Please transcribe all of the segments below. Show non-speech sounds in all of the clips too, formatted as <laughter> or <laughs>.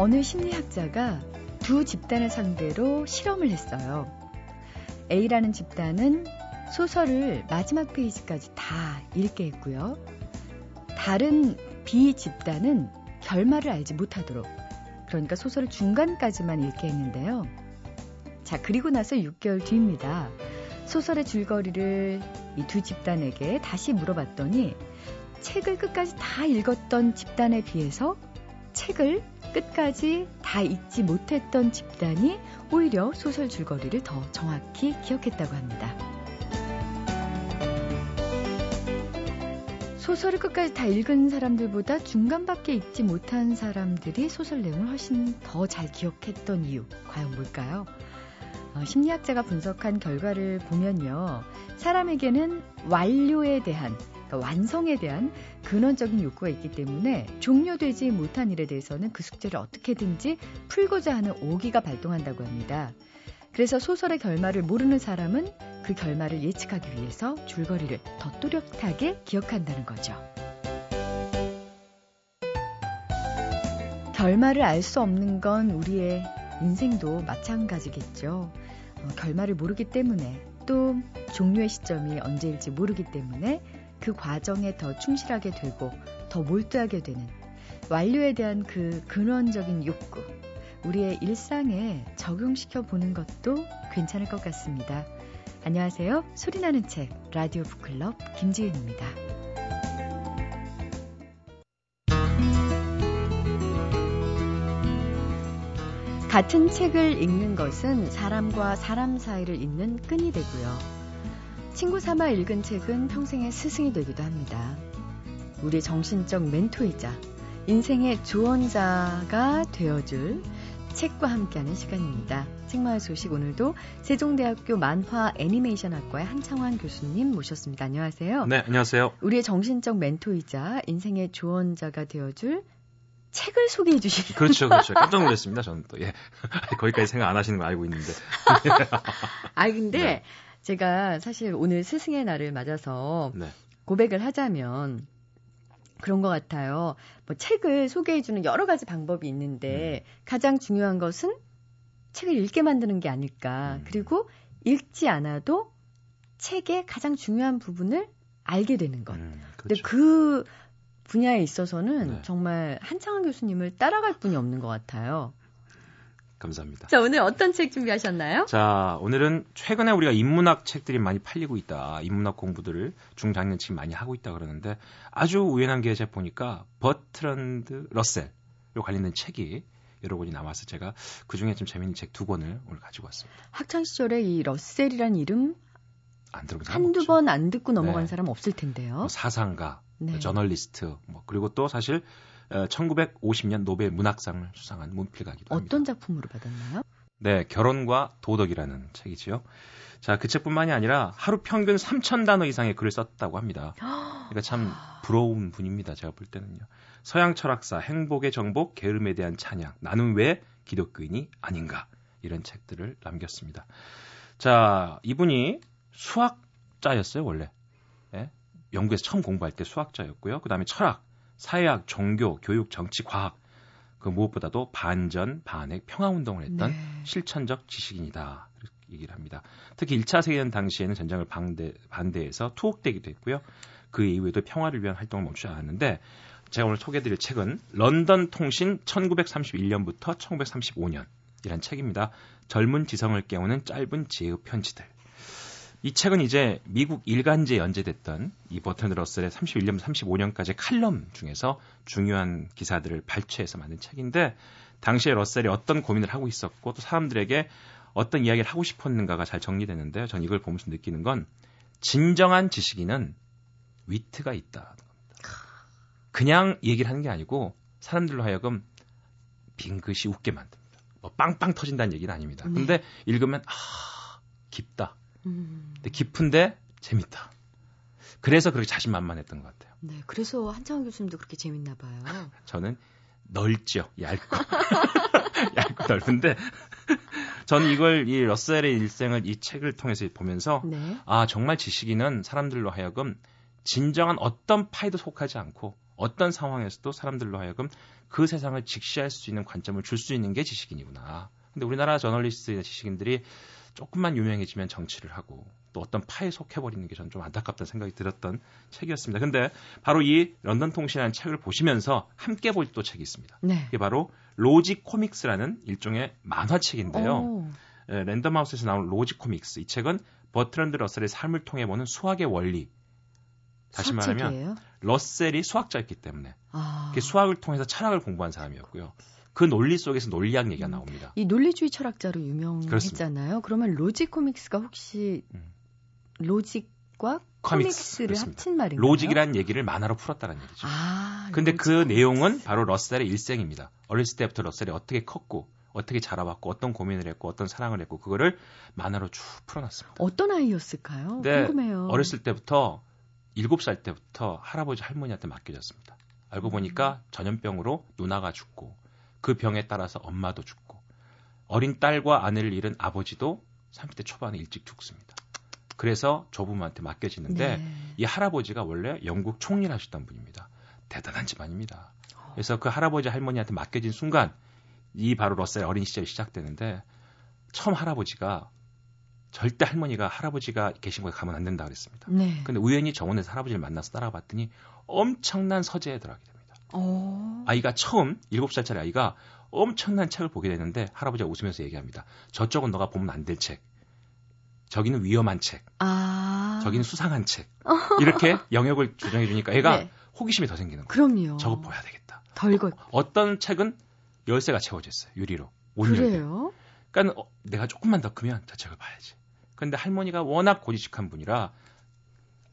어느 심리학자가 두 집단을 상대로 실험을 했어요. A라는 집단은 소설을 마지막 페이지까지 다 읽게 했고요. 다른 B 집단은 결말을 알지 못하도록 그러니까 소설을 중간까지만 읽게 했는데요. 자, 그리고 나서 6개월 뒤입니다. 소설의 줄거리를 이 두 집단에게 다시 물어봤더니 책을 끝까지 다 읽었던 집단에 비해서 책을 끝까지 다 읽지 못했던 집단이 오히려 소설 줄거리를 더 정확히 기억했다고 합니다. 소설을 끝까지 다 읽은 사람들보다 중간밖에 읽지 못한 사람들이 소설 내용을 훨씬 더 잘 기억했던 이유, 과연 뭘까요? 어, 심리학자가 분석한 결과를 보면요. 사람에게는 완료에 대한 완성에 대한 근원적인 욕구가 있기 때문에 종료되지 못한 일에 대해서는 그 숙제를 어떻게든지 풀고자 하는 오기가 발동한다고 합니다. 그래서 소설의 결말을 모르는 사람은 그 결말을 예측하기 위해서 줄거리를 더 또렷하게 기억한다는 거죠. 결말을 알 수 없는 건 우리의 인생도 마찬가지겠죠. 어, 결말을 모르기 때문에 또 종료의 시점이 언제일지 모르기 때문에 그 과정에 더 충실하게 되고 더 몰두하게 되는 완료에 대한 그 근원적인 욕구, 우리의 일상에 적용시켜 보는 것도 괜찮을 것 같습니다. 안녕하세요. 소리나는 책 라디오 북클럽 김지은입니다. 같은 책을 읽는 것은 사람과 사람 사이를 잇는 끈이 되고요. 친구 삼아 읽은 책은 평생의 스승이 되기도 합니다. 우리의 정신적 멘토이자 인생의 조언자가 되어줄 책과 함께하는 시간입니다. 책마을 소식 오늘도 세종대학교 만화 애니메이션학과의 한창환 교수님 모셨습니다. 안녕하세요. 네, 안녕하세요. 우리의 정신적 멘토이자 인생의 조언자가 되어줄 책을 소개해 주시는 그렇죠, 그렇죠. <laughs> 깜짝 놀랐습니다. 저는 또 예. <laughs> 거기까지 생각 안 하시는 거 알고 있는데. <laughs> 아 근데 네. 제가 사실 오늘 스승의 날을 맞아서 네. 고백을 하자면 그런 것 같아요. 뭐 책을 소개해주는 여러 가지 방법이 있는데 음. 가장 중요한 것은 책을 읽게 만드는 게 아닐까. 음. 그리고 읽지 않아도 책의 가장 중요한 부분을 알게 되는 것. 음, 그렇죠. 근데 그 분야에 있어서는 네. 정말 한창환 교수님을 따라갈 분이 없는 것 같아요. 감사합니다. 자, 오늘 어떤 책 준비하셨나요? 자, 오늘은 최근에 우리가 인문학 책들이 많이 팔리고 있다. 인문학 공부들을 중장년층 많이 하고 있다 그러는데 아주 우연한 게 제가 보니까 버트런드 러셀 요 관련된 책이 여러 권이 나와서 제가 그 중에 좀 재밌는 책 두 권을 오늘 가지고 왔습니다. 학창 시절에 이 러셀이란 이름 안 들어본 사람 한두 번 안 듣고 넘어간 네. 사람 없을 텐데요. 뭐 사상가, 네. 저널리스트, 뭐 그리고 또 사실 1950년 어, 노벨 문학상을 수상한 문필가기도 합니다. 어떤 작품으로 받았나요? 네, 결혼과 도덕이라는 책이지요. 자, 그 책뿐만이 아니라 하루 평균 3천 단어 이상의 글을 썼다고 합니다. 그러니까 참 부러운 분입니다. 제가 볼 때는요. 서양 철학사, 행복의 정복, 게으름에 대한 찬양, 나는 왜 기독교인이 아닌가 이런 책들을 남겼습니다. 자, 이분이 수학자였어요 원래. 예? 영국에서 처음 공부할 때 수학자였고요. 그 다음에 철학, 사회학, 종교, 교육, 정치, 과학 그 무엇보다도 반전, 반핵, 평화운동을 했던 네. 실천적 지식인이다. 얘기를 합니다. 특히 1차 세계대전 당시에는 전쟁을 반대, 반대해서 투옥되기도 했고요. 그 이후에도 평화를 위한 활동을 멈추지 않았는데 제가 오늘 소개해드릴 책은 런던 통신 1931년부터 1935년 이란 책입니다. 젊은 지성을 깨우는 짧은 지혜의 편지들. 이 책은 이제 미국 일간지에 연재됐던 이 버튼 러셀의 31년, 35년까지 칼럼 중에서 중요한 기사들을 발췌해서 만든 책인데 당시에 러셀이 어떤 고민을 하고 있었고 또 사람들에게 어떤 이야기를 하고 싶었는가가 잘 정리되는데요. 전 이걸 보면서 느끼는 건 진정한 지식인은 위트가 있다. 그냥 얘기를 하는 게 아니고 사람들로 하여금 빙긋이 웃게 만듭니다. 뭐 빵빵 터진다는 얘기는 아닙니다. 네. 근데 읽으면 아 깊다. 음. 근데 깊은데 재밌다. 그래서 그렇게 자신만만했던 것 같아요. 네, 그래서 한창원 교수님도 그렇게 재밌나 봐요. <laughs> 저는 넓죠, 얇고 <laughs> 얇고 넓은데 <laughs> 저는 이걸 이 러셀의 일생을 이 책을 통해서 보면서 네. 아 정말 지식인은 사람들로 하여금 진정한 어떤 파이도 속하지 않고 어떤 상황에서도 사람들로 하여금 그 세상을 직시할 수 있는 관점을 줄 수 있는 게 지식인이구나. 근데 우리나라 저널리스트나 지식인들이 조금만 유명해지면 정치를 하고 또 어떤 파에 속해버리는 게 저는 좀 안타깝다는 생각이 들었던 책이었습니다. 근데 바로 이 런던 통신이라는 책을 보시면서 함께 볼 또 책이 있습니다. 네. 이게 바로 로지 코믹스라는 일종의 만화책인데요. 오. 예, 랜덤하우스에서 나온 로지 코믹스. 이 책은 버트런드 러셀의 삶을 통해 보는 수학의 원리. 다시 말하면 수학책이에요? 러셀이 수학자였기 때문에 아. 그 수학을 통해서 철학을 공부한 사람이었고요. 그 논리 속에서 논리학 얘기가 나옵니다. 이 논리주의 철학자로 유명했잖아요. 그러면 로지코믹스가 혹시 음. logic과 comics, 그렇습니다. 합친 말인가요? logic이라는 얘기를 만화로 풀었다는 얘기죠. 아, 근데 logic 그 comics. 내용은 바로 러셀의 일생입니다. 어렸을 때부터 러셀이 어떻게 컸고 어떻게 자라왔고 어떤 고민을 했고 어떤 사랑을 했고 그거를 만화로 쭉 풀어놨습니다. 어떤 아이였을까요? 네, 궁금해요. 어렸을 때부터 7살 때부터 할아버지 할머니한테 맡겨졌습니다. 알고 음. 보니까 전염병으로 누나가 죽고 그 병에 따라서 엄마도 죽고 어린 딸과 아내를 잃은 아버지도 30대 초반에 일찍 죽습니다. 그래서 조부모한테 맡겨지는데 네. 이 할아버지가 원래 영국 총리를 하셨던 분입니다. 대단한 집안입니다. 그래서 그 할아버지 할머니한테 맡겨진 순간 이 바로 러셀의 어린 시절이 시작되는데 처음 할아버지가 절대 할머니가 할아버지가 계신 곳에 가면 안 된다 그랬습니다. 네. 근데 우연히 정원에서 할아버지를 만나서 따라봤더니 엄청난 서재에 들어가게 됩니다. 어. 아이가 처음 7살짜리 아이가 엄청난 책을 보게 되는데 할아버지가 웃으면서 얘기합니다. 저쪽은 너가 보면 안 될 책. 저기는 위험한 책. 아. 저기는 수상한 책. 이렇게 <laughs> 영역을 조정해 주니까 애가 네. 호기심이 더 생기는 거예요. 그럼요. 저거 봐야 되겠다. 덜고 어떤 책은 열쇠가 채워져 있어요. 유리로. 그래요? 그러니까 어, 내가 조금만 더 크면 저 책을 봐야지. 근데 할머니가 워낙 고지식한 분이라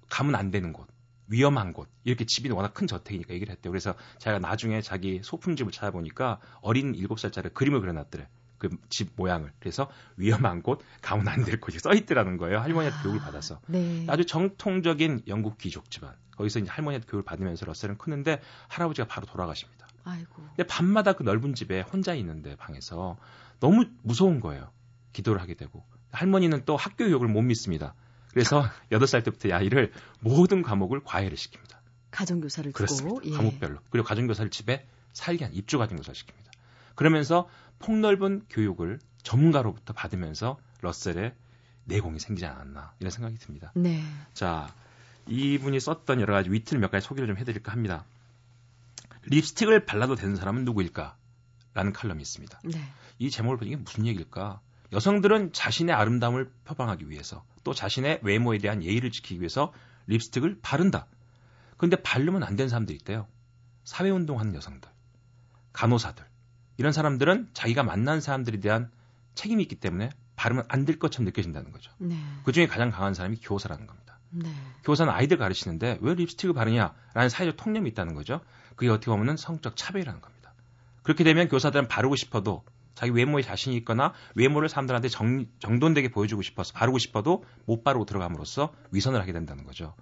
가면 안 되는 곳, 위험한 곳, 이렇게 집이 워낙 큰 저택이니까 얘기를 했대요. 그래서 제가 나중에 자기 소품집을 찾아보니까 어린 7살짜리 그림을 그려놨더래. 그 집 모양을. 그래서 위험한 곳, 가면 안 될 곳이 써 있더라는 거예요. 할머니한테 교육을 받아서. 네. 아주 정통적인 영국 귀족 집안. 거기서 이제 할머니한테 교육을 받으면서 러셀은 크는데 할아버지가 바로 돌아가십니다. 아이고. 근데 밤마다 그 넓은 집에 혼자 있는데 방에서 너무 무서운 거예요. 기도를 하게 되고. 할머니는 또 학교 교육을 못 믿습니다. 그래서 8살 때부터 이 아이를 모든 과목을 과외를 시킵니다. 가정교사를 두고 그렇습니다. 예. 과목별로. 그리고 가정교사를 집에 살게 한 입주 가정교사를 시킵니다. 그러면서 폭넓은 교육을 전문가로부터 받으면서 러셀의 내공이 생기지 않았나 이런 생각이 듭니다. 네. 자, 이분이 썼던 여러 가지 위트를 몇 가지 소개를 좀 해드릴까 합니다. 립스틱을 발라도 되는 사람은 누구일까? 라는 칼럼이 있습니다. 네. 이 제목을 보니 이게 무슨 얘기일까? 여성들은 자신의 아름다움을 표방하기 위해서 또 자신의 외모에 대한 예의를 지키기 위해서 립스틱을 바른다. 근데 바르면 안 되는 사람들이 있대요. 사회운동하는 여성들, 간호사들. 이런 사람들은 자기가 만난 사람들에 대한 책임이 있기 때문에 바르면 안 될 것처럼 느껴진다는 거죠. 네. 그 중에 가장 강한 사람이 교사라는 겁니다. 네. 교사는 아이들 가르치는데 왜 립스틱을 바르냐라는 사회적 통념이 있다는 거죠. 그게 어떻게 보면 성적 차별이라는 겁니다. 그렇게 되면 교사들은 바르고 싶어도 자기 외모에 자신이 있거나 외모를 사람들한테 정, 정돈되게 보여주고 싶어서 바르고 싶어도 못 바르고 들어감으로써 위선을 하게 된다는 거죠.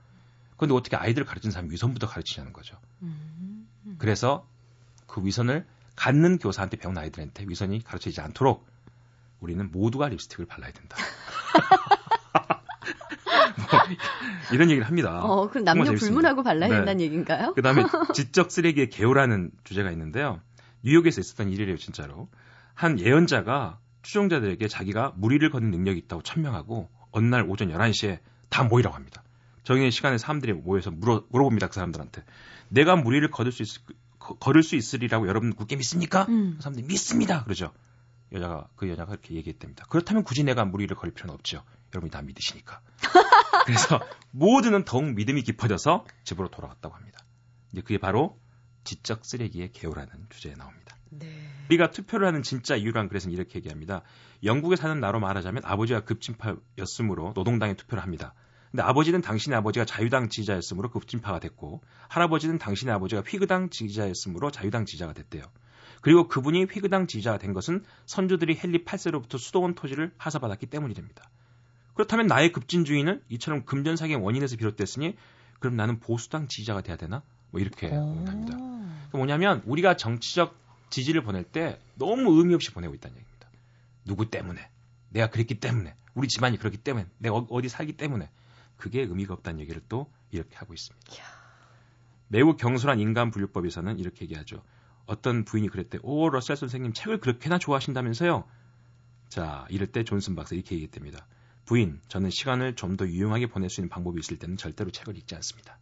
그런데 어떻게 아이들을 가르치는 사람이 위선부터 가르치냐는 거죠. 음. 그래서 그 위선을 갖는 교사한테 배운 아이들한테 위선이 가르쳐지지 않도록 우리는 모두가 립스틱을 발라야 된다. <laughs> 뭐 이런 얘기를 합니다. 어, 그럼 남녀. 불문하고 발라야 네. 된다는 얘기인가요? 그 다음에 <laughs> 지적 쓰레기의 개요라는 주제가 있는데요. 뉴욕에서 있었던 일이래요, 진짜로. 한 예언자가 추종자들에게 자기가 무리를 걷는 능력이 있다고 천명하고 어느 날 오전 11시에 다 모이라고 합니다. 정해진 시간에 사람들이 모여서 물어, 물어봅니다, 그 사람들한테. 내가 무리를 걸을 수, 있, 거- 걸을 수 있으리라고 여러분 굳게 믿습니까? 음. 그 사람들이 믿습니다! 그러죠. 여자가, 그 여자가 이렇게 얘기했답니다. 그렇다면 굳이 내가 무리를 걸 필요는 없죠. 여러분이 다 믿으시니까. <laughs> 그래서 모두는 더욱 믿음이 깊어져서 집으로 돌아갔다고 합니다. 이제 그게 바로 지적 쓰레기의 개요라는 주제에 나옵니다. 네. 우리가 투표를 하는 진짜 이유란 그래서 이렇게 얘기합니다. 영국에 사는 나로 말하자면 아버지가 급진파였으므로 노동당에 투표를 합니다. 근데 아버지는 당신의 아버지가 자유당 지지자였으므로 급진파가 됐고 할아버지는 당신의 아버지가 휘그당 지지자였으므로 자유당 지지자가 됐대요. 그리고 그분이 휘그당 지지자가 된 것은 선조들이 헨리 8세로부터 수도원 토지를 하사받았기 때문이 됩니다. 그렇다면 나의 급진주의는 이처럼 금전사기의 원인에서 비롯됐으니 그럼 나는 보수당 지지자가 돼야 되나? 뭐 이렇게 오. 합니다. 그 뭐냐면 우리가 정치적 지지를 보낼 때 너무 의미 없이 보내고 있다는 얘기입니다. 누구 때문에? 내가 그랬기 때문에. 우리 집안이 그렇기 때문에. 내가 어- 어디 살기 때문에. 그게 의미가 없다는 얘기를 또 이렇게 하고 있습니다. 매우 경솔한 인간 분류법에서는 이렇게 얘기하죠. 어떤 부인이 그랬대. 오, 러셀 선생님 책을 그렇게나 좋아하신다면서요? 자, 이럴 때 존슨 박사 이렇게 얘기했답니다. 부인, 저는 시간을 좀 더 유용하게 보낼 수 있는 방법이 있을 때는 절대로 책을 읽지 않습니다.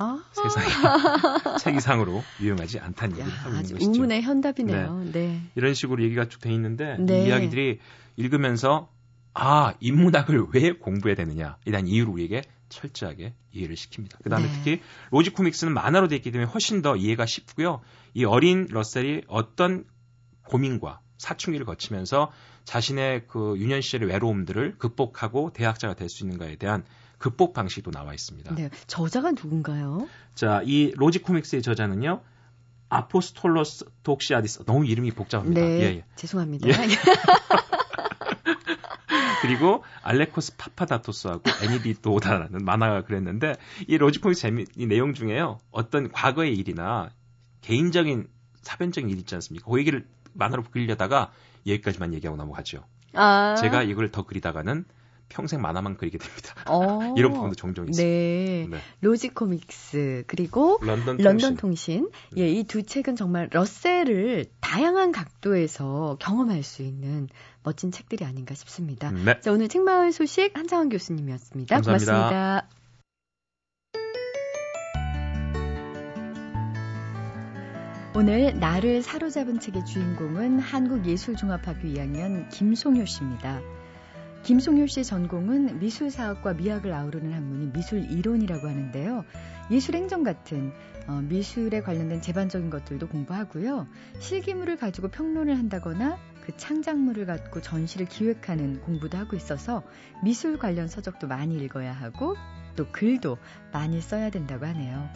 아~ 세상에 <laughs> 책 이상으로 유용하지 않다는 얘기를 하고 있는 것이죠. 우문의 현답이네요. 네. 네. 이런 식으로 얘기가 쭉 돼 있는데 네. 이 이야기들이 읽으면서 아 인문학을 왜 공부해야 되느냐 이런 이유로 우리에게 철저하게 이해를 시킵니다. 그 다음에 네. 특히 로지 코믹스는 만화로 되어 있기 때문에 훨씬 더 이해가 쉽고요. 이 어린 러셀이 어떤 고민과 사춘기를 거치면서 자신의 그 유년 시절의 외로움들을 극복하고 대학자가 될 수 있는가에 대한 극복 방식도 나와 있습니다. 네. 저자가 누군가요? 자, 이 로지코믹스의 저자는요. 아포스톨로스 독시아디스. 너무 이름이 복잡합니다. 네. 예, 예. 죄송합니다. 예. <laughs> <laughs> 그리고 알레코스 파파다토스하고 애니 디 도나라는 만화가 그랬는데 이 로지코믹스 재미 이 내용 중에요. 어떤 과거의 일이나 개인적인 사변적인 일 있지 않습니까? 그 얘기를 만화로 그리려다가 여기까지만 얘기하고 넘어가죠. 아. 제가 이걸 더 그리다가는 평생 만화만 그리게 됩니다. 어. <laughs> 이런 부분도 종종 있습니다. 네. 네. 로지 코믹스 그리고 런던 통신. 런던 통신. 예, 이 두 책은 정말 러셀을 다양한 각도에서 경험할 수 있는 멋진 책들이 아닌가 싶습니다. 네. 자, 오늘 책마을 소식 한창원 교수님이었습니다. 감사합니다. 고맙습니다. 오늘 나를 사로잡은 책의 주인공은 한국예술종합학교 2학년 김송효 씨입니다. 김송효 씨의 전공은 미술사학과 미학을 아우르는 학문인 미술이론이라고 하는데요. 예술행정 같은 어, 미술에 관련된 제반적인 것들도 공부하고요. 실기물을 가지고 평론을 한다거나 그 창작물을 갖고 전시를 기획하는 공부도 하고 있어서 미술 관련 서적도 많이 읽어야 하고 또 글도 많이 써야 된다고 하네요.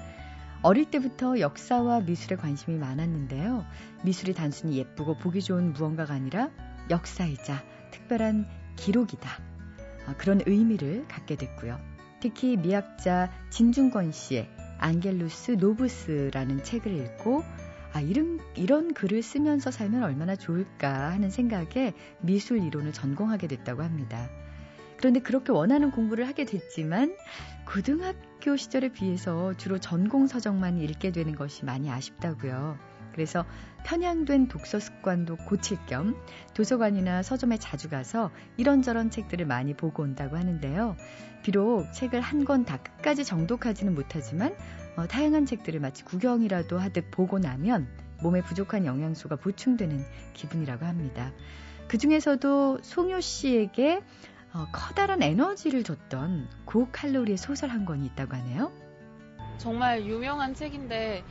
어릴 때부터 역사와 미술에 관심이 많았는데요. 미술이 단순히 예쁘고 보기 좋은 무언가가 아니라 역사이자 특별한 기록이다. 아, 그런 의미를 갖게 됐고요. 특히 미학자 진중권 씨의 안겔루스 노브스라는 책을 읽고 아, 이런, 이런 글을 쓰면서 살면 얼마나 좋을까 하는 생각에 미술 이론을 전공하게 됐다고 합니다. 그런데 그렇게 원하는 공부를 하게 됐지만 고등학교 시절에 비해서 주로 전공 서적만 읽게 되는 것이 많이 아쉽다고요. 그래서 편향된 독서 습관도 고칠 겸 도서관이나 서점에 자주 가서 이런저런 책들을 많이 보고 온다고 하는데요. 비록 책을 한 권 다 끝까지 정독하지는 못하지만 어, 다양한 책들을 마치 구경이라도 하듯 보고 나면 몸에 부족한 영양소가 보충되는 기분이라고 합니다. 그 중에서도 송효 씨에게 어, 커다란 에너지를 줬던 고칼로리의 소설 한 권이 있다고 하네요. 정말 유명한 책인데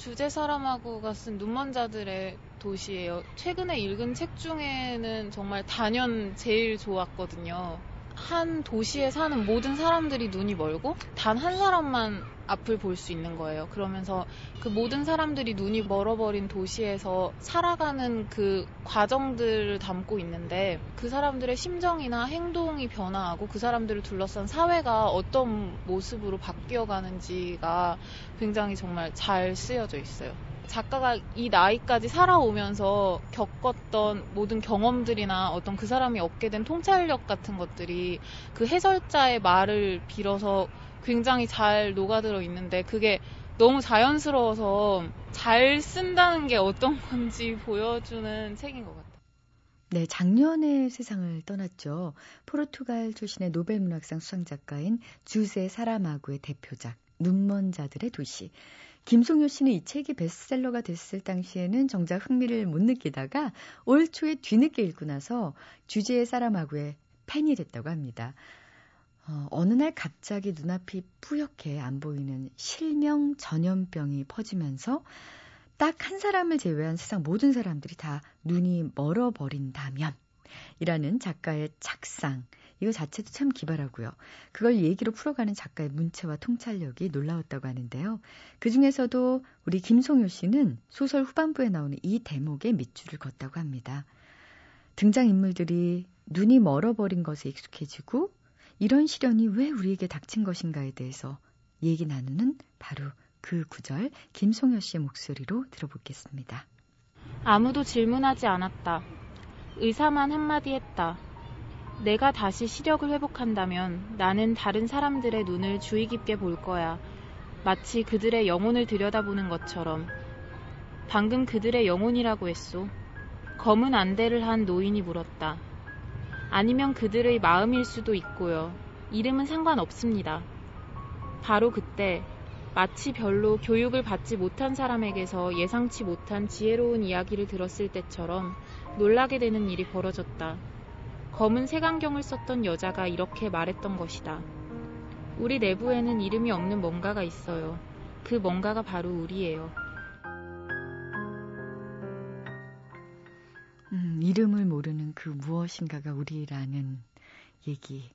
주제 사람하고가 쓴 눈먼 자들의 도시예요. 최근에 읽은 책 중에는 정말 단연 제일 좋았거든요. 한 도시에 사는 모든 사람들이 눈이 멀고 단 한 사람만 앞을 볼 수 있는 거예요. 그러면서 그 모든 사람들이 눈이 멀어버린 도시에서 살아가는 그 과정들을 담고 있는데 그 사람들의 심정이나 행동이 변화하고 그 사람들을 둘러싼 사회가 어떤 모습으로 바뀌어 가는지가 굉장히 정말 잘 쓰여져 있어요. 작가가 이 나이까지 살아오면서 겪었던 모든 경험들이나 어떤 그 사람이 얻게 된 통찰력 같은 것들이 그 해설자의 말을 빌어서 굉장히 잘 녹아들어 있는데 그게 너무 자연스러워서 잘 쓴다는 게 어떤 건지 보여주는 책인 것 같아요. 네, 작년에 세상을 떠났죠. 포르투갈 출신의 노벨 문학상 수상 작가인 주세 사라마구의 대표작 눈먼 자들의 도시. 김송효 씨는 이 책이 베스트셀러가 됐을 당시에는 정작 흥미를 못 느끼다가 올 초에 뒤늦게 읽고 나서 주제의 사람하고의 팬이 됐다고 합니다. 어, 어느 날 갑자기 눈앞이 뿌옇게 안 보이는 실명 전염병이 퍼지면서 딱 한 사람을 제외한 세상 모든 사람들이 다 눈이 멀어버린다면 이라는 작가의 착상 이거 자체도 참 기발하고요. 그걸 얘기로 풀어가는 작가의 문체와 통찰력이 놀라웠다고 하는데요. 그 중에서도 우리 김송효 씨는 소설 후반부에 나오는 이 대목에 밑줄을 걷다고 합니다. 등장인물들이 눈이 멀어버린 것에 익숙해지고 이런 시련이 왜 우리에게 닥친 것인가에 대해서 얘기 나누는 바로 그 구절 김송효 씨의 목소리로 들어보겠습니다. 아무도 질문하지 않았다. 의사만 한마디 했다. 내가 다시 시력을 회복한다면 나는 다른 사람들의 눈을 주의 깊게 볼 거야. 마치 그들의 영혼을 들여다보는 것처럼 방금 그들의 영혼이라고 했소. 검은 안대를 한 노인이 물었다. 아니면 그들의 마음일 수도 있고요. 이름은 상관없습니다. 바로 그때 마치 별로 교육을 받지 못한 사람에게서 예상치 못한 지혜로운 이야기를 들었을 때처럼 놀라게 되는 일이 벌어졌다. 검은 색안경을 썼던 여자가 이렇게 말했던 것이다. 우리 내부에는 이름이 없는 뭔가가 있어요. 그 뭔가가 바로 우리예요. 음, 이름을 모르는 그 무엇인가가 우리라는 얘기.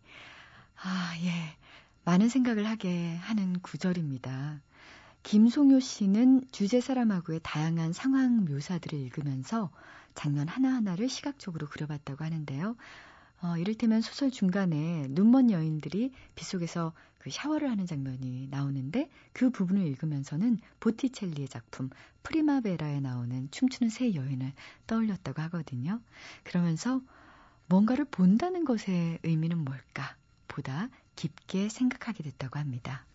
아, 예. 많은 생각을 하게 하는 구절입니다. 김송효 씨는 주제 사람하고의 다양한 상황 묘사들을 읽으면서 장면 하나하나를 시각적으로 그려봤다고 하는데요. 어, 이를테면 소설 중간에 눈먼 여인들이 빗속에서 그 샤워를 하는 장면이 나오는데 그 부분을 읽으면서는 보티첼리의 작품 프리마베라에 나오는 춤추는 새 여인을 떠올렸다고 하거든요. 그러면서 뭔가를 본다는 것의 의미는 뭘까? 보다 깊게 생각하게 됐다고 합니다.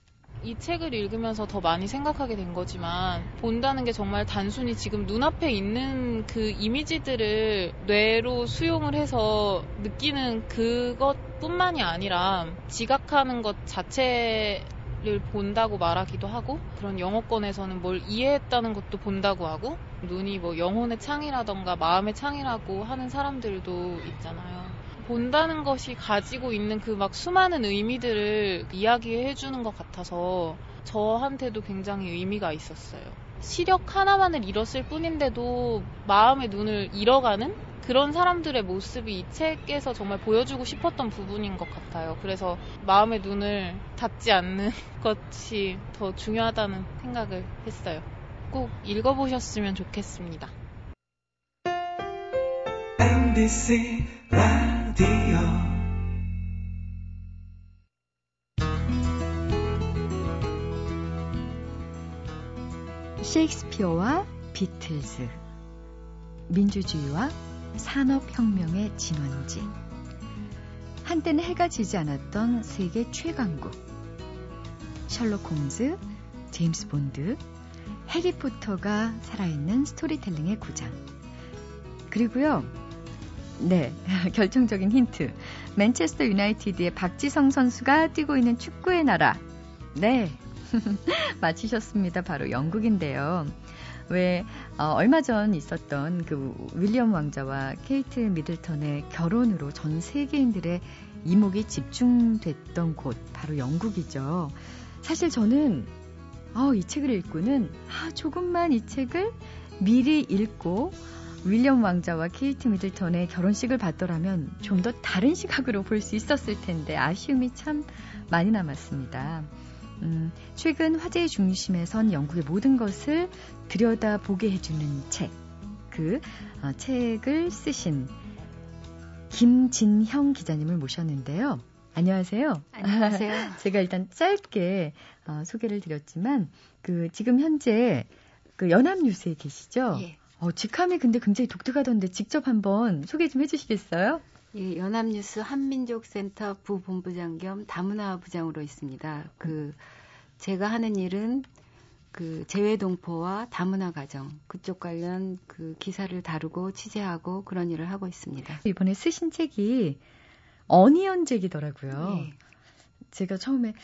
이 책을 읽으면서 더 많이 생각하게 된 거지만 본다는 게 정말 단순히 지금 눈앞에 있는 그 이미지들을 뇌로 수용을 해서 느끼는 그것뿐만이 아니라 지각하는 것 자체 를 본다고 말하기도 하고 그런 영어권에서는 뭘 이해했다는 것도 본다고 하고 눈이 뭐 영혼의 창이라던가 마음의 창이라고 하는 사람들도 있잖아요. 본다는 것이 가지고 있는 그 막 수많은 의미들을 이야기해 주는 것 같아서 저한테도 굉장히 의미가 있었어요. 시력 하나만을 잃었을 뿐인데도 마음의 눈을 잃어가는 그런 사람들의 모습이 이 책에서 정말 보여주고 싶었던 부분인 것 같아요. 그래서 마음의 눈을 닫지 않는 <laughs> 것이 더 중요하다는 생각을 했어요. 꼭 읽어보셨으면 좋겠습니다. MBC 라디오 셰익스피어와 비틀즈 민주주의와 산업혁명의 진원지. 한때는 해가 지지 않았던 세계 최강국. 셜록 홈즈, 제임스 본드, 해리포터가 살아있는 스토리텔링의 구장. 그리고요 네, <laughs> 결정적인 힌트. 맨체스터 유나이티드의 박지성 선수가 뛰고 있는 축구의 나라. 네, <laughs> 맞히셨습니다. 바로 영국인데요. 왜 어, 얼마 전 있었던 그 윌리엄 왕자와 케이트 미들턴의 결혼으로 전 세계인들의 이목이 집중됐던 곳 바로 영국이죠. 사실 저는 어, 이 책을 읽고는 아, 조금만 이 책을 미리 읽고 윌리엄 왕자와 케이트 미들턴의 결혼식을 봤더라면 좀 더 다른 시각으로 볼 수 있었을 텐데 아쉬움이 참 많이 남았습니다. 음, 최근 화제의 중심에 선 영국의 모든 것을 들여다보게 해주는 책. 그 어, 책을 쓰신 김진형 기자님을 모셨는데요. 안녕하세요. 안녕하세요. <laughs> 제가 일단 짧게 어, 소개를 드렸지만 그 지금 현재 그 연합뉴스에 계시죠? 예. 어, 직함이 근데 굉장히 독특하던데 직접 한번 소개 좀 해주시겠어요? 예, 연합뉴스 한민족센터 부본부장 겸 다문화 부장으로 있습니다. 그 제가 하는 일은 그 재외동포와 다문화 가정 그쪽 관련 그 기사를 다루고 취재하고 그런 일을 하고 있습니다. 이번에 쓰신 책이 어니언잭이더라고요. 예. 제가 처음에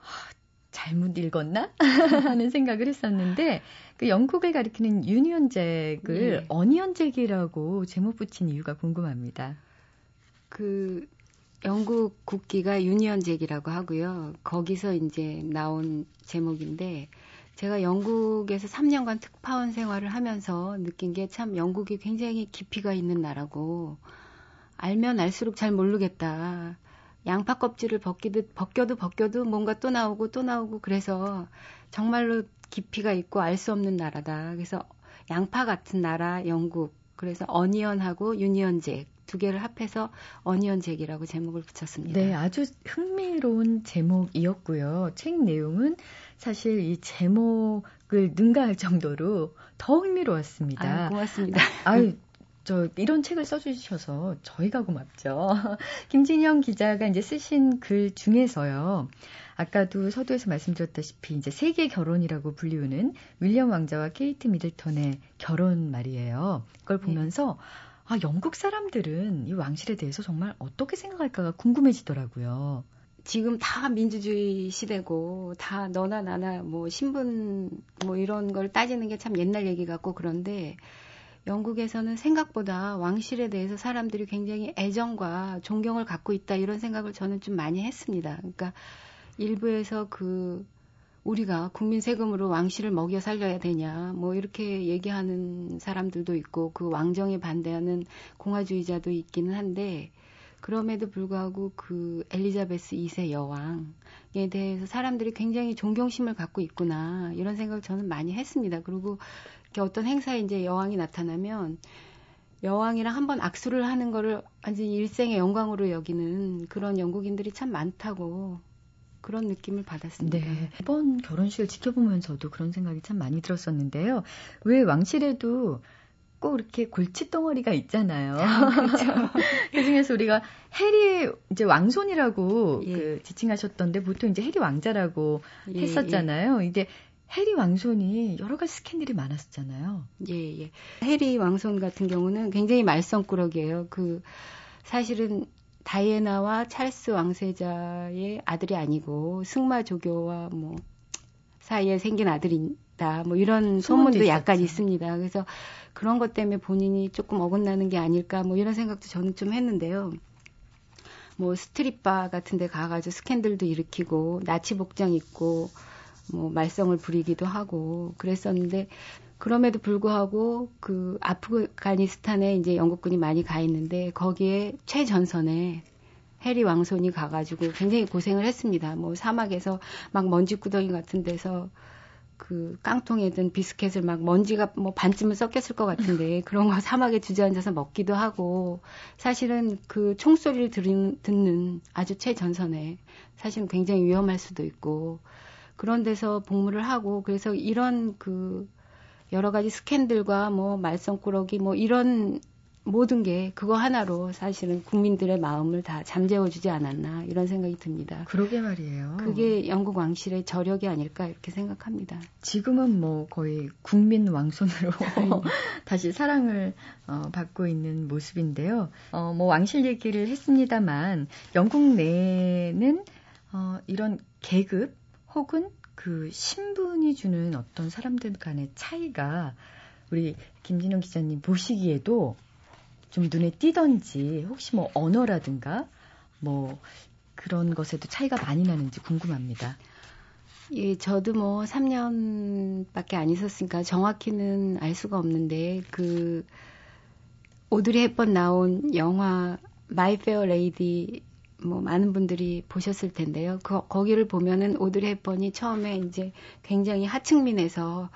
아, 잘못 읽었나 <laughs> 하는 생각을 했었는데 그 영국을 가리키는 유니언잭을 네. 어니언잭이라고 제목 붙인 이유가 궁금합니다. 그 영국 국기가 유니언잭이라고 하고요. 거기서 이제 나온 제목인데 제가 영국에서 3년간 특파원 생활을 하면서 느낀 게 참 영국이 굉장히 깊이가 있는 나라고 알면 알수록 잘 모르겠다. 양파 껍질을 벗기듯 벗겨도 벗겨도 뭔가 또 나오고 또 나오고 그래서 정말로 깊이가 있고 알 수 없는 나라다. 그래서 양파 같은 나라 영국. 그래서 어니언하고 유니언잭 두 개를 합해서 어니언잭이라고 제목을 붙였습니다. 네, 아주 흥미로운 제목이었고요. 책 내용은 사실 이 제목을 능가할 정도로 더 흥미로웠습니다. 아유, 고맙습니다. 아유, 저 이런 책을 써주셔서 저희가 고맙죠. <laughs> 김진영 기자가 이제 쓰신 글 중에서요. 아까도 서두에서 말씀드렸다시피 이제 세계 결혼이라고 불리우는 윌리엄 왕자와 케이트 미들턴의 결혼 말이에요. 그걸 네. 보면서 아, 영국 사람들은 이 왕실에 대해서 정말 어떻게 생각할까가 궁금해지더라고요. 지금 다 민주주의 시대고 다 너나 나나 뭐 신분 뭐 이런 걸 따지는 게 참 옛날 얘기 같고 그런데 영국에서는 생각보다 왕실에 대해서 사람들이 굉장히 애정과 존경을 갖고 있다 이런 생각을 저는 좀 많이 했습니다. 그러니까 일부에서 그 우리가 국민 세금으로 왕실을 먹여 살려야 되냐 뭐 이렇게 얘기하는 사람들도 있고 그 왕정에 반대하는 공화주의자도 있기는 한데 그럼에도 불구하고 그 엘리자베스 2세 여왕에 대해서 사람들이 굉장히 존경심을 갖고 있구나 이런 생각을 저는 많이 했습니다. 그리고 어떤 행사에 이제 여왕이 나타나면 여왕이랑 한번 악수를 하는 거를 완전히 일생의 영광으로 여기는 그런 영국인들이 참 많다고 그런 느낌을 받았습니다. 네. 이번 결혼식을 지켜보면서도 그런 생각이 참 많이 들었었는데요. 왜 왕실에도 꼭 이렇게 골칫덩어리가 있잖아요. 아, 그렇죠. <laughs> 그 중에서 우리가 해리 이제 왕손이라고 예. 그 지칭하셨던데 보통 이제 해리 왕자라고 예, 했었잖아요. 예. 이제 해리 왕손이 여러 가지 스캔들이 많았었잖아요. 예, 예. 해리 왕손 같은 경우는 굉장히 말썽꾸러기예요. 그 사실은 다이애나와 찰스 왕세자의 아들이 아니고 승마 조교와 뭐 사이에 생긴 아들이다. 뭐 이런 소문도 약간 있습니다. 그래서 그런 것 때문에 본인이 조금 어긋나는 게 아닐까 뭐 이런 생각도 저는 좀 했는데요. 뭐 스트릿바 같은 데 가가지고 스캔들도 일으키고 나치 복장 입고 뭐 말썽을 부리기도 하고 그랬었는데 그럼에도 불구하고 그 아프가니스탄에 이제 영국군이 많이 가 있는데 거기에 최전선에 해리 왕손이 가가지고 굉장히 고생을 했습니다. 뭐 사막에서 막 먼지 구덩이 같은 데서 그 깡통에 든 비스켓을 막 먼지가 뭐 반쯤은 섞였을 것 같은데 <laughs> 그런 거 사막에 주저앉아서 먹기도 하고 사실은 그 총소리를 들은, 듣는 아주 최전선에 사실은 굉장히 위험할 수도 있고 그런 데서 복무를 하고 그래서 이런 그 여러 가지 스캔들과 뭐 말썽꾸러기 뭐 이런 모든 게 그거 하나로 사실은 국민들의 마음을 다 잠재워주지 않았나 이런 생각이 듭니다. 그러게 말이에요. 그게 영국 왕실의 저력이 아닐까 이렇게 생각합니다. 지금은 뭐 거의 국민 왕손으로 <laughs> 다시 사랑을 어, 받고 있는 모습인데요. 어, 뭐 왕실 얘기를 했습니다만 영국 내는 어, 이런 계급 혹은 그 신분이 주는 어떤 사람들 간의 차이가 우리 김진영 기자님 보시기에도 좀 눈에 띄던지 혹시 뭐 언어라든가 뭐 그런 것에도 차이가 많이 나는지 궁금합니다. 예, 저도 뭐 3년밖에 안 있었으니까 정확히는 알 수가 없는데 그 오드리 헵번 나온 영화 마이 페어 레이디 뭐 많은 분들이 보셨을 텐데요. 그, 거기를 보면은 오드리 헵번이 처음에 이제 굉장히 하층민에서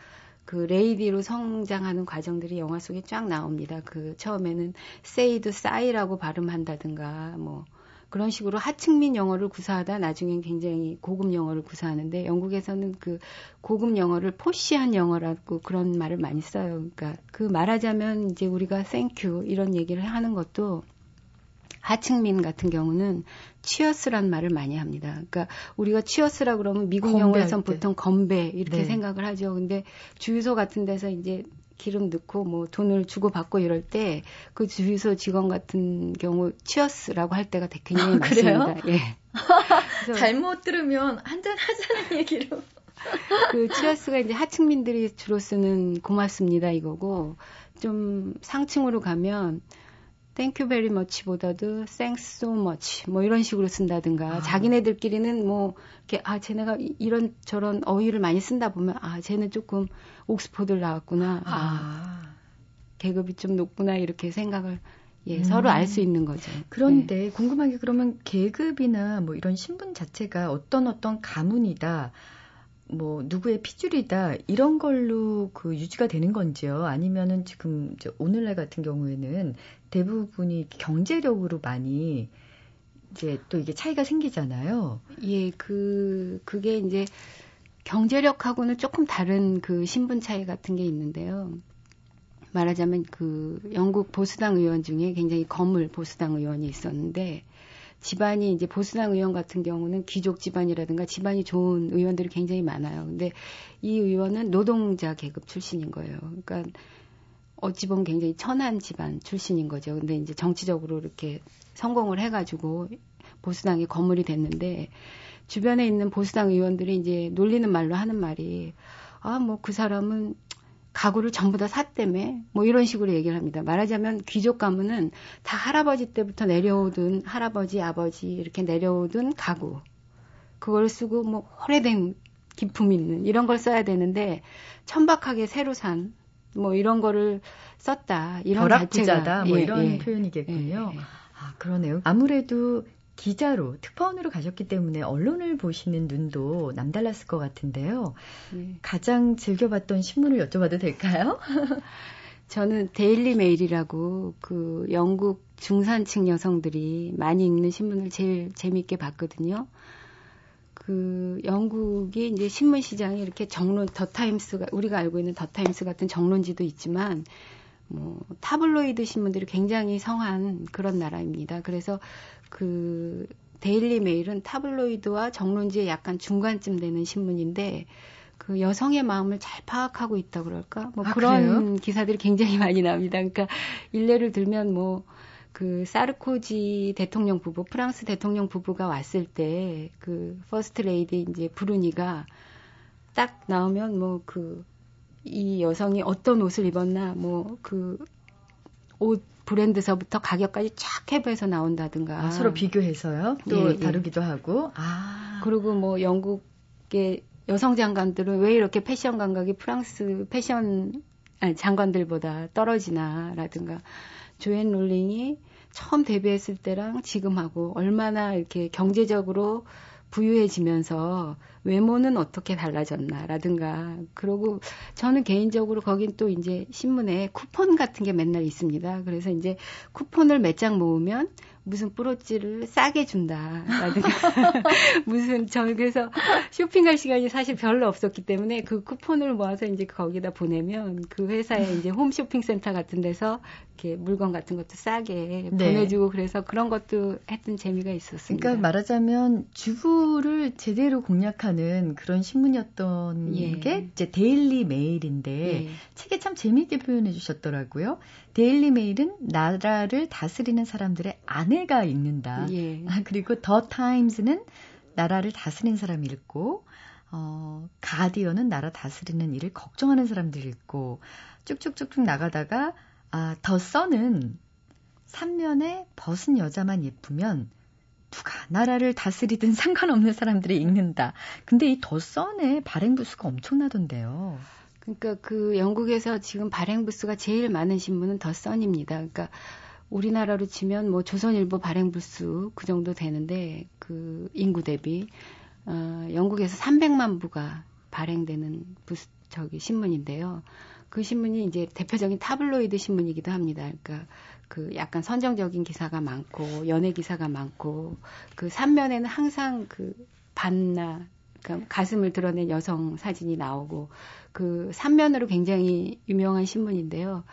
그 레이디로 성장하는 과정들이 영화 속에 쫙 나옵니다. 그 처음에는 say도 싸이라고 발음한다든가 뭐 그런 식으로 하층민 영어를 구사하다 나중엔 굉장히 고급 영어를 구사하는데 영국에서는 그 고급 영어를 posh한 영어라고 그런 말을 많이 써요. 그러니까 그 말하자면 이제 우리가 thank you 이런 얘기를 하는 것도 하층민 같은 경우는 cheers란 말을 많이 합니다. 그러니까 우리가 치어스라 그러면 미국 영어에선 보통 건배 이렇게 네. 생각을 하죠. 근데 주유소 같은 데서 이제 기름 넣고 뭐 돈을 주고 받고 이럴 때 그 주유소 직원 같은 경우 cheers라고 할 때가 굉장히 아, 많습니다. 예. <laughs> 잘못 들으면 한잔 하자는 얘기로. <laughs> 그 치어스가 이제 하층민들이 주로 쓰는 고맙습니다 이거고 좀 상층으로 가면 thank you very much보다도 thanks so much 뭐 이런 식으로 쓴다든가 아. 자기네들끼리는 뭐 이렇게 아 쟤네가 이런 저런 어휘를 많이 쓴다 보면 아 쟤는 조금 옥스포드를 나왔구나 아. 아. 계급이 좀 높구나 이렇게 생각을 예, 음. 서로 알 수 있는 거죠. 그런데 네. 궁금한 게 그러면 계급이나 뭐 이런 신분 자체가 어떤 어떤 가문이다. 뭐 누구의 피줄이다 이런 걸로 그 유지가 되는 건지요? 아니면은 지금 오늘날 같은 경우에는 대부분이 경제력으로 많이 이제 또 이게 차이가 생기잖아요. 예, 그 그게 이제 경제력하고는 조금 다른 그 신분 차이 같은 게 있는데요. 말하자면 그 영국 보수당 의원 중에 굉장히 거물 보수당 의원이 있었는데 집안이 이제 보수당 의원 같은 경우는 귀족 집안이라든가 집안이 좋은 의원들이 굉장히 많아요. 근데 이 의원은 노동자 계급 출신인 거예요. 그러니까 어찌 보면 굉장히 천한 집안 출신인 거죠. 근데 이제 정치적으로 이렇게 성공을 해가지고 보수당이 건물이 됐는데 주변에 있는 보수당 의원들이 이제 놀리는 말로 하는 말이 아 뭐 그 사람은 가구를 전부 다 샀다며 뭐 이런 식으로 얘기를 합니다. 말하자면 귀족 가문은 다 할아버지 때부터 내려오던 할아버지 아버지 이렇게 내려오던 가구 그걸 쓰고 뭐 오래된 기품 있는 이런 걸 써야 되는데 천박하게 새로 산 뭐 이런 거를 썼다 이런 벼락부자다 뭐 예, 이런 예, 표현이겠군요. 예, 예. 아 그러네요. 아무래도 기자로 특파원으로 가셨기 때문에 언론을 보시는 눈도 남달랐을 것 같은데요. 예. 가장 즐겨봤던 신문을 여쭤봐도 될까요? <laughs> 저는 데일리 메일이라고 그 영국 중산층 여성들이 많이 읽는 신문을 제일 재미있게 봤거든요. 그 영국이 이제 신문 시장이 이렇게 정론 더 타임스가 우리가 알고 있는 더 타임스 같은 정론지도 있지만 뭐 타블로이드 신문들이 굉장히 성한 그런 나라입니다. 그래서 그 데일리 메일은 타블로이드와 정론지의 약간 중간쯤 되는 신문인데 그 여성의 마음을 잘 파악하고 있다 그럴까? 뭐 아, 그런 그래요? 기사들이 굉장히 많이 나옵니다. 그러니까 일례를 들면 뭐 그 사르코지 대통령 부부, 프랑스 대통령 부부가 왔을 때 그 퍼스트 레이디 이제 브루니가 딱 나오면 뭐 그 이 여성이 어떤 옷을 입었나 뭐 그 옷 브랜드서부터 가격까지 쫙 해부해서 나온다든가 아, 서로 비교해서요. 또 예, 예. 다루기도 하고. 아. 그리고 뭐 영국의 여성 장관들은 왜 이렇게 패션 감각이 프랑스 패션 아니, 장관들보다 떨어지나라든가 조앤 롤링이 처음 데뷔했을 때랑 지금하고 얼마나 이렇게 경제적으로 부유해지면서 외모는 어떻게 달라졌나라든가 그러고 저는 개인적으로 거긴 또 이제 신문에 쿠폰 같은 게 맨날 있습니다. 그래서 이제 쿠폰을 몇 장 모으면 무슨 뿌로찌를 싸게 준다라든가 <laughs> 무슨 저는 그래서 쇼핑할 시간이 사실 별로 없었기 때문에 그 쿠폰을 모아서 이제 거기다 보내면 그 회사에 이제 홈 쇼핑 센터 같은 데서 이렇게 물건 같은 것도 싸게 네. 보내주고 그래서 그런 것도 했던 재미가 있었습니다. 그러니까 말하자면 주부를 제대로 공략하는 그런 신문이었던 예. 게 이제 데일리 메일인데 예. 책에 참 재미있게 표현해 주셨더라고요. 데일리 메일은 나라를 다스리는 사람들의 아내가 읽는다. 예. 아, <laughs> 그리고 더 타임즈는 나라를 다스리는 사람이 읽고 어, 가디언은 나라 다스리는 일을 걱정하는 사람들이 읽고 쭉쭉쭉쭉 나가다가 아, 더 썬은 삼면에 벗은 여자만 예쁘면 누가 나라를 다스리든 <laughs> 상관없는 사람들이 읽는다. 근데 이 더 써의 발행 부수가 엄청나던데요. 그러니까 그 영국에서 지금 발행 부수가 제일 많은 신문은 더 선입니다. 그러니까 우리나라로 치면 뭐 조선일보 발행 부수 그 정도 되는데 그 인구 대비 어, 영국에서 300만 부가 발행되는 부수 저기 신문인데요. 그 신문이 이제 대표적인 타블로이드 신문이기도 합니다. 그러니까 그 약간 선정적인 기사가 많고 연예 기사가 많고 그 삼면에는 항상 그 반나 가슴을 드러낸 여성 사진이 나오고 그 삼면으로 굉장히 유명한 신문인데요.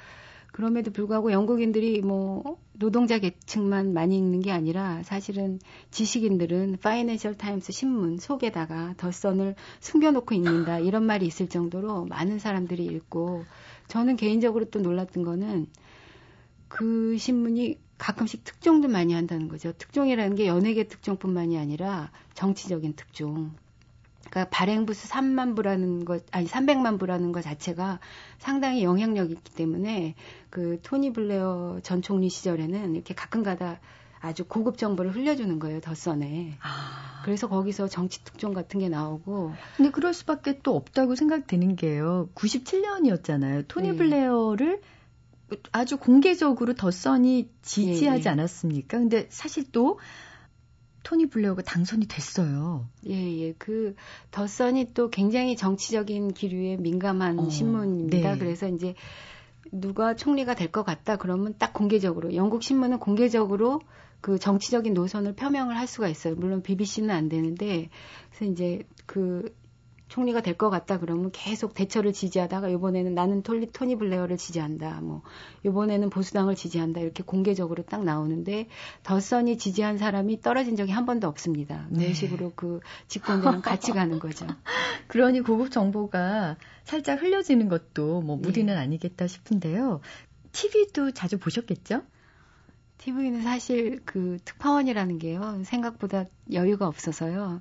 그럼에도 불구하고 영국인들이 뭐 노동자 계층만 많이 읽는 게 아니라 사실은 지식인들은 파이낸셜 타임스 신문 속에다가 더 선을 숨겨놓고 읽는다 이런 말이 있을 정도로 많은 사람들이 읽고 저는 개인적으로 또 놀랐던 거는 그 신문이 가끔씩 특종도 많이 한다는 거죠. 특종이라는 게 연예계 특종뿐만이 아니라 정치적인 특종. 그러니까 발행 부수 3만 부라는 것, 아니 300만 부라는 것 자체가 상당히 영향력이 있기 때문에 그 토니 블레어 전 총리 시절에는 이렇게 가끔가다 아주 고급 정보를 흘려주는 거예요 더선에. 아. 그래서 거기서 정치 특종 같은 게 나오고 근데 그럴 수밖에 또 없다고 생각되는 게요. 97년이었잖아요. 토니 네. 블레어를 아주 공개적으로 더 선이 지지하지 네, 네. 않았습니까? 근데 사실 또 토니 블레어가 당선이 됐어요. 예, 예. 그, 더선이 또 굉장히 정치적인 기류에 민감한 어, 신문입니다. 네. 그래서 이제 누가 총리가 될 것 같다 그러면 딱 공개적으로, 영국 신문은 공개적으로 그 정치적인 노선을 표명을 할 수가 있어요. 물론 BBC는 안 되는데, 그래서 이제 그 총리가 될 것 같다 그러면 계속 대처를 지지하다가 이번에는 나는 톨리, 토니 블레어를 지지한다. 뭐 이번에는 보수당을 지지한다. 이렇게 공개적으로 딱 나오는데 더선이 지지한 사람이 떨어진 적이 한 번도 없습니다. 그런 네. 식으로 그 집권자랑 같이 가는 거죠. <laughs> 그러니 고급 정보가 살짝 흘려지는 것도 뭐 무리는 네. 아니겠다 싶은데요. TV도 자주 보셨겠죠? TV는 사실 그 특파원이라는 게요. 생각보다 여유가 없어서요.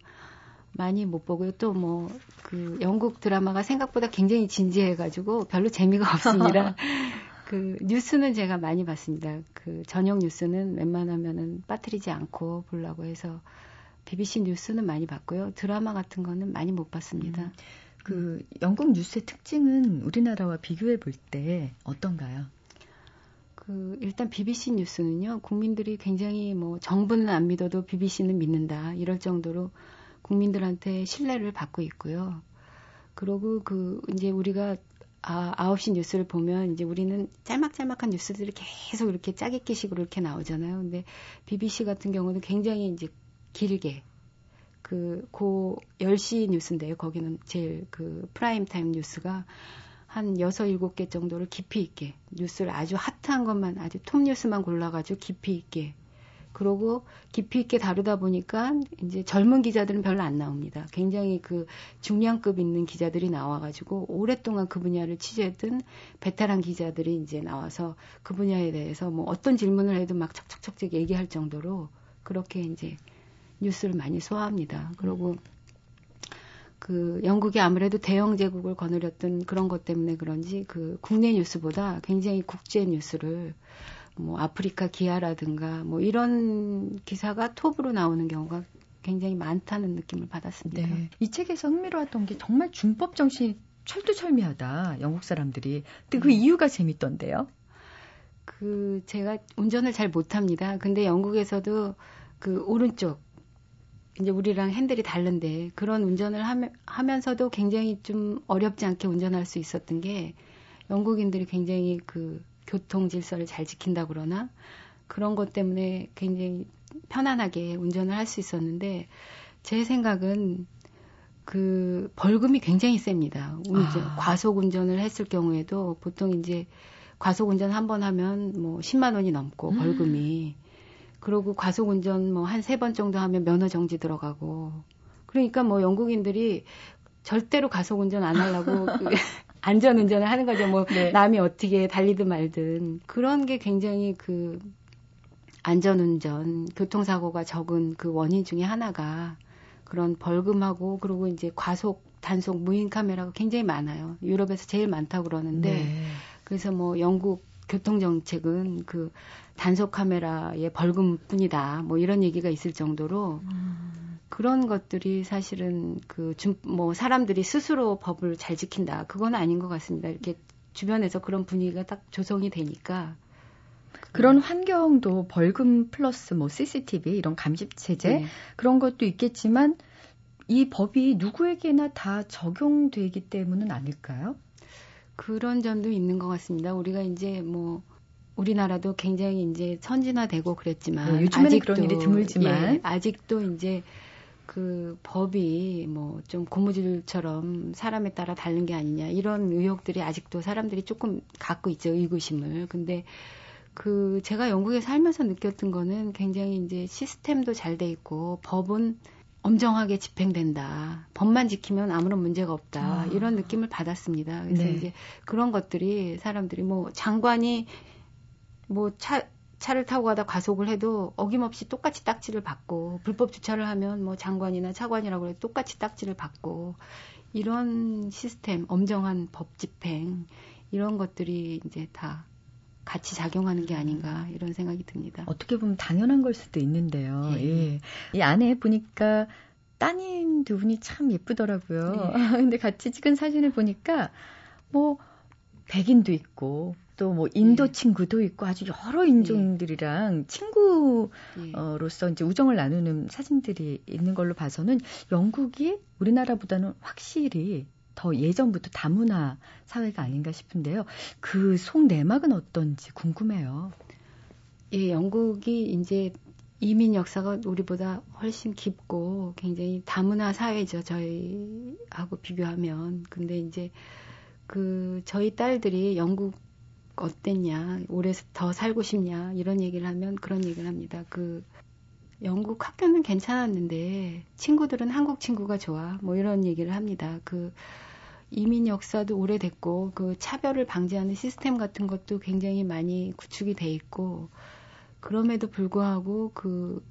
많이 못 보고요. 또 뭐 그 영국 드라마가 생각보다 굉장히 진지해가지고 별로 재미가 없습니다. <laughs> 그 뉴스는 제가 많이 봤습니다. 그 저녁 뉴스는 웬만하면은 빠뜨리지 않고 보려고 해서 BBC 뉴스는 많이 봤고요. 드라마 같은 거는 많이 못 봤습니다. 음, 그 영국 뉴스의 특징은 우리나라와 비교해 볼 때 어떤가요? 그 일단 BBC 뉴스는요 국민들이 굉장히 뭐 정부는 안 믿어도 BBC는 믿는다 이럴 정도로 국민들한테 신뢰를 받고 있고요. 그리고 그 이제 우리가 아, 9시 뉴스를 보면 이제 우리는 짤막짤막한 뉴스들이 계속 이렇게 짜깁기식으로 이렇게 나오잖아요. 근데 BBC 같은 경우는 굉장히 이제 길게 그, 고 10시 뉴스인데요. 거기는 제일 그 프라임 타임 뉴스가 한 6, 7개 정도를 깊이 있게 뉴스를 아주 핫한 것만 아주 톱 뉴스만 골라가지고 깊이 있게 그러고 깊이 있게 다루다 보니까 이제 젊은 기자들은 별로 안 나옵니다. 굉장히 그 중량급 있는 기자들이 나와가지고 오랫동안 그 분야를 취재했던 베테랑 기자들이 이제 나와서 그 분야에 대해서 뭐 어떤 질문을 해도 막 척척척척 얘기할 정도로 그렇게 이제 뉴스를 많이 소화합니다. 그리고 그 영국이 아무래도 대영 제국을 거느렸던 그런 것 때문에 그런지 그 국내 뉴스보다 굉장히 국제 뉴스를 뭐 아프리카 기아라든가 뭐 이런 기사가 톱으로 나오는 경우가 굉장히 많다는 느낌을 받았습니다. 네. 이 책에서 흥미로웠던 게 정말 준법 정신이 철두철미하다. 영국 사람들이. 근데 그 음. 이유가 재밌던데요. 그 제가 운전을 잘 못합니다. 근데 영국에서도 그 오른쪽 이제 우리랑 핸들이 다른데 그런 운전을 하면, 하면서도 굉장히 좀 어렵지 않게 운전할 수 있었던 게 영국인들이 굉장히 그 교통 질서를 잘 지킨다 그러나 그런 것 때문에 굉장히 편안하게 운전을 할 수 있었는데 제 생각은 그 벌금이 굉장히 셉니다. 운전, 아. 과속 운전을 했을 경우에도 보통 이제 과속 운전 한 번 하면 뭐 10만 원이 넘고 음. 벌금이 그러고 과속 운전 뭐 한 세 번 정도 하면 면허 정지 들어가고 그러니까 뭐 영국인들이 절대로 과속 운전 안 하려고 그 <laughs> 안전 운전을 하는 거죠. 뭐 네. 남이 어떻게 달리든 말든 그런 게 굉장히 그 안전 운전, 교통사고가 적은 그 원인 중에 하나가 그런 벌금하고 그리고 이제 과속 단속 무인 카메라가 굉장히 많아요. 유럽에서 제일 많다고 그러는데 네. 그래서 뭐 영국 교통 정책은 그 단속 카메라의 벌금뿐이다. 뭐 이런 얘기가 있을 정도로 음. 그런 것들이 사실은 그, 뭐, 사람들이 스스로 법을 잘 지킨다. 그건 아닌 것 같습니다. 이렇게 주변에서 그런 분위기가 딱 조성이 되니까. 그런 환경도 벌금 플러스 뭐 CCTV 이런 감시 체제 네. 그런 것도 있겠지만 이 법이 누구에게나 다 적용되기 때문은 아닐까요? 그런 점도 있는 것 같습니다. 우리가 이제 뭐 우리나라도 굉장히 이제 선진화되고 그랬지만 네, 요즘에는 아직도, 그런 일이 드물지만 예, 아직도 이제 그 법이 뭐 좀 고무줄처럼 사람에 따라 다른 게 아니냐 이런 의혹들이 아직도 사람들이 조금 갖고 있죠 의구심을 근데 그 제가 영국에 살면서 느꼈던 거는 굉장히 이제 시스템도 잘 돼 있고 법은 엄정하게 집행된다. 법만 지키면 아무런 문제가 없다. 아. 이런 느낌을 받았습니다. 그래서 네. 이제 그런 것들이 사람들이 뭐 장관이 뭐 차 차를 타고 가다 과속을 해도 어김없이 똑같이 딱지를 받고 불법 주차를 하면 뭐 장관이나 차관이라고 해도 똑같이 딱지를 받고 이런 시스템 엄정한 법 집행 이런 것들이 이제 다 같이 작용하는 게 아닌가 이런 생각이 듭니다. 어떻게 보면 당연한 걸 수도 있는데요. 예. 예. 이 안에 보니까 따님 두 분이 참 예쁘더라고요. 예. <laughs> 근데 같이 찍은 사진을 보니까 뭐 백인도 있고 또뭐 인도 예. 친구도 있고 아주 여러 인종들이랑 예. 친구로서 이제 우정을 나누는 사진들이 있는 걸로 봐서는 영국이 우리나라보다는 확실히 더 예전부터 다문화 사회가 아닌가 싶은데요. 그 속내막은 어떤지 궁금해요. 예, 영국이 이제 이민 역사가 우리보다 훨씬 깊고 굉장히 다문화 사회죠. 저희하고 비교하면. 근데 이제 그 저희 딸들이 영국 어땠냐, 오래 더 살고 싶냐 이런 얘기를 하면 그런 얘기를 합니다. 그 영국 학교는 괜찮았는데 친구들은 한국 친구가 좋아. 뭐 이런 얘기를 합니다. 그 이민 역사도 오래됐고 그 차별을 방지하는 시스템 같은 것도 굉장히 많이 구축이 돼 있고 그럼에도 불구하고 그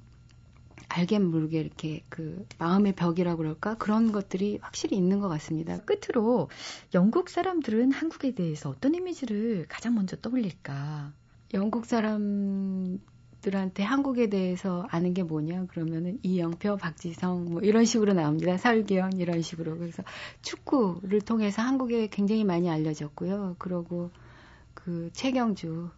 알게 모르게 이렇게 그 마음의 벽이라고 그럴까 그런 것들이 확실히 있는 것 같습니다. 끝으로 영국 사람들은 한국에 대해서 어떤 이미지를 가장 먼저 떠올릴까? 영국 사람 들한테 한국에 대해서 아는 게 뭐냐 그러면은 이영표, 박지성 뭐 이런 식으로 나옵니다. 설기현 이런 식으로 그래서 축구를 통해서 한국에 굉장히 많이 알려졌고요. 그리고 그 최경주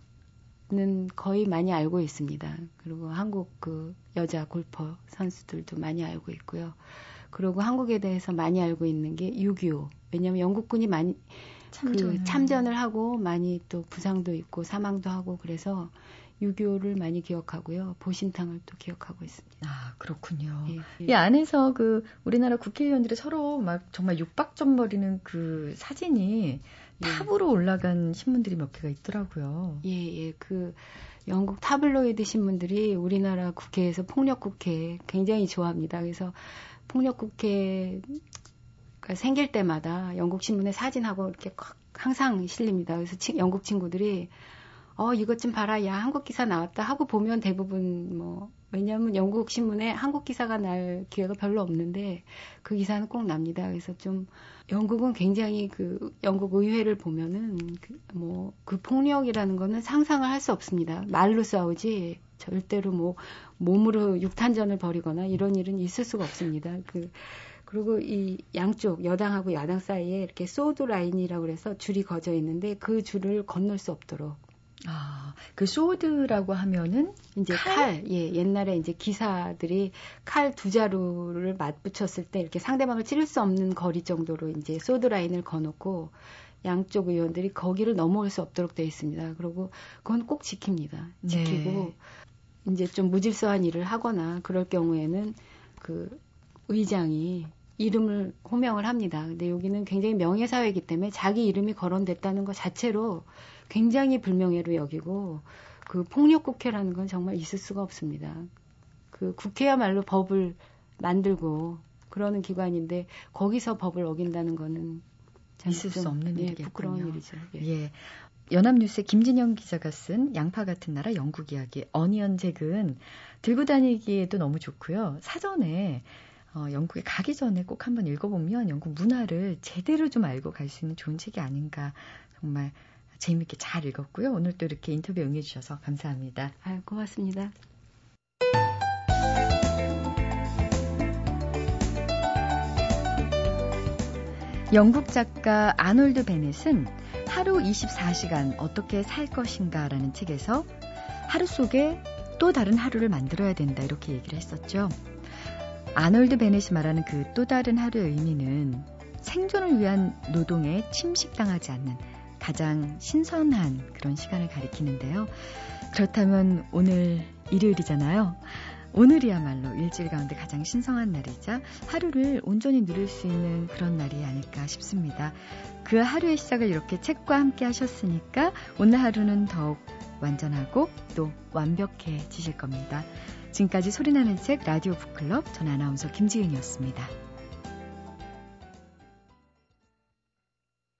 는 거의 많이 알고 있습니다. 그리고 한국 그 여자 골퍼 선수들도 많이 알고 있고요. 그리고 한국에 대해서 많이 알고 있는 게 6.25. 왜냐하면 영국군이 많이 참전을. 그 참전을 하고 많이 또 부상도 있고 사망도 하고 그래서 6.25를 많이 기억하고요. 보신탕을 또 기억하고 있습니다. 아, 그렇군요. 예, 예. 이 안에서 그 우리나라 국회의원들이 서로 막 정말 육박점버리는 그 사진이 예. 탑으로 올라간 신문들이 몇 개가 있더라고요. 예, 예. 그 영국 타블로이드 신문들이 우리나라 국회에서 폭력 국회 굉장히 좋아합니다. 그래서 폭력 국회가 생길 때마다 영국 신문에 사진하고 이렇게 항상 실립니다. 그래서 치, 영국 친구들이 어 이것 좀 봐라 야 한국 기사 나왔다 하고 보면 대부분 뭐 왜냐하면 영국 신문에 한국 기사가 날 기회가 별로 없는데 그 기사는 꼭 납니다. 그래서 좀 영국은 굉장히 그 영국 의회를 보면은 그 뭐그 그 폭력이라는 거는 상상을 할 수 없습니다. 말로 싸우지 절대로 뭐 몸으로 육탄전을 벌이거나 이런 일은 있을 수가 없습니다. 그 그리고 이 양쪽 여당하고 야당 사이에 이렇게 sword line이라고 그래서 줄이 거져 있는데 그 줄을 건널 수 없도록 아, 그 sword라고 하면은 이제 칼? 칼? 예, 옛날에 이제 기사들이 칼 두 자루를 맞붙였을 때 이렇게 상대방을 찌를 수 없는 거리 정도로 이제 sword line을 거놓고 양쪽 의원들이 거기를 넘어올 수 없도록 되어 있습니다. 그리고 그건 꼭 지킵니다. 지키고 네. 이제 좀 무질서한 일을 하거나 그럴 경우에는 그 의장이 이름을 호명을 합니다. 근데 여기는 굉장히 명예사회이기 때문에 자기 이름이 거론됐다는 것 자체로 굉장히 불명예로 여기고 그 폭력 국회라는 건 정말 있을 수가 없습니다. 그 국회야말로 법을 만들고 그러는 기관인데 거기서 법을 어긴다는 거는 있을 수 없는 예, 일이겠군요. 부끄러운 일이죠. 예. 예. 연합뉴스의 김진영 기자가 쓴 양파 같은 나라 영국 이야기 어니언 잭은 들고 다니기에도 너무 좋고요. 사전에 어, 영국에 가기 전에 꼭 한번 읽어보면 영국 문화를 제대로 좀 알고 갈 수 있는 좋은 책이 아닌가 정말 재미있게 잘 읽었고요. 오늘 또 이렇게 인터뷰 응해주셔서 감사합니다. 아, 고맙습니다. 영국 작가 아놀드 베넷은 하루 24시간 어떻게 살 것인가 라는 책에서 하루 속에 또 다른 하루를 만들어야 된다 이렇게 얘기를 했었죠. 아놀드 베넷이 말하는 그 또 다른 하루의 의미는 생존을 위한 노동에 침식당하지 않는 가장 신선한 그런 시간을 가리키는데요. 그렇다면 오늘 일요일이잖아요. 오늘이야말로 일주일 가운데 가장 신성한 날이자 하루를 온전히 누릴 수 있는 그런 날이 아닐까 싶습니다. 그 하루의 시작을 이렇게 책과 함께 하셨으니까 오늘 하루는 더욱 완전하고 또 완벽해지실 겁니다. 지금까지 소리나는 책 라디오 북클럽 전 아나운서 김지은이었습니다.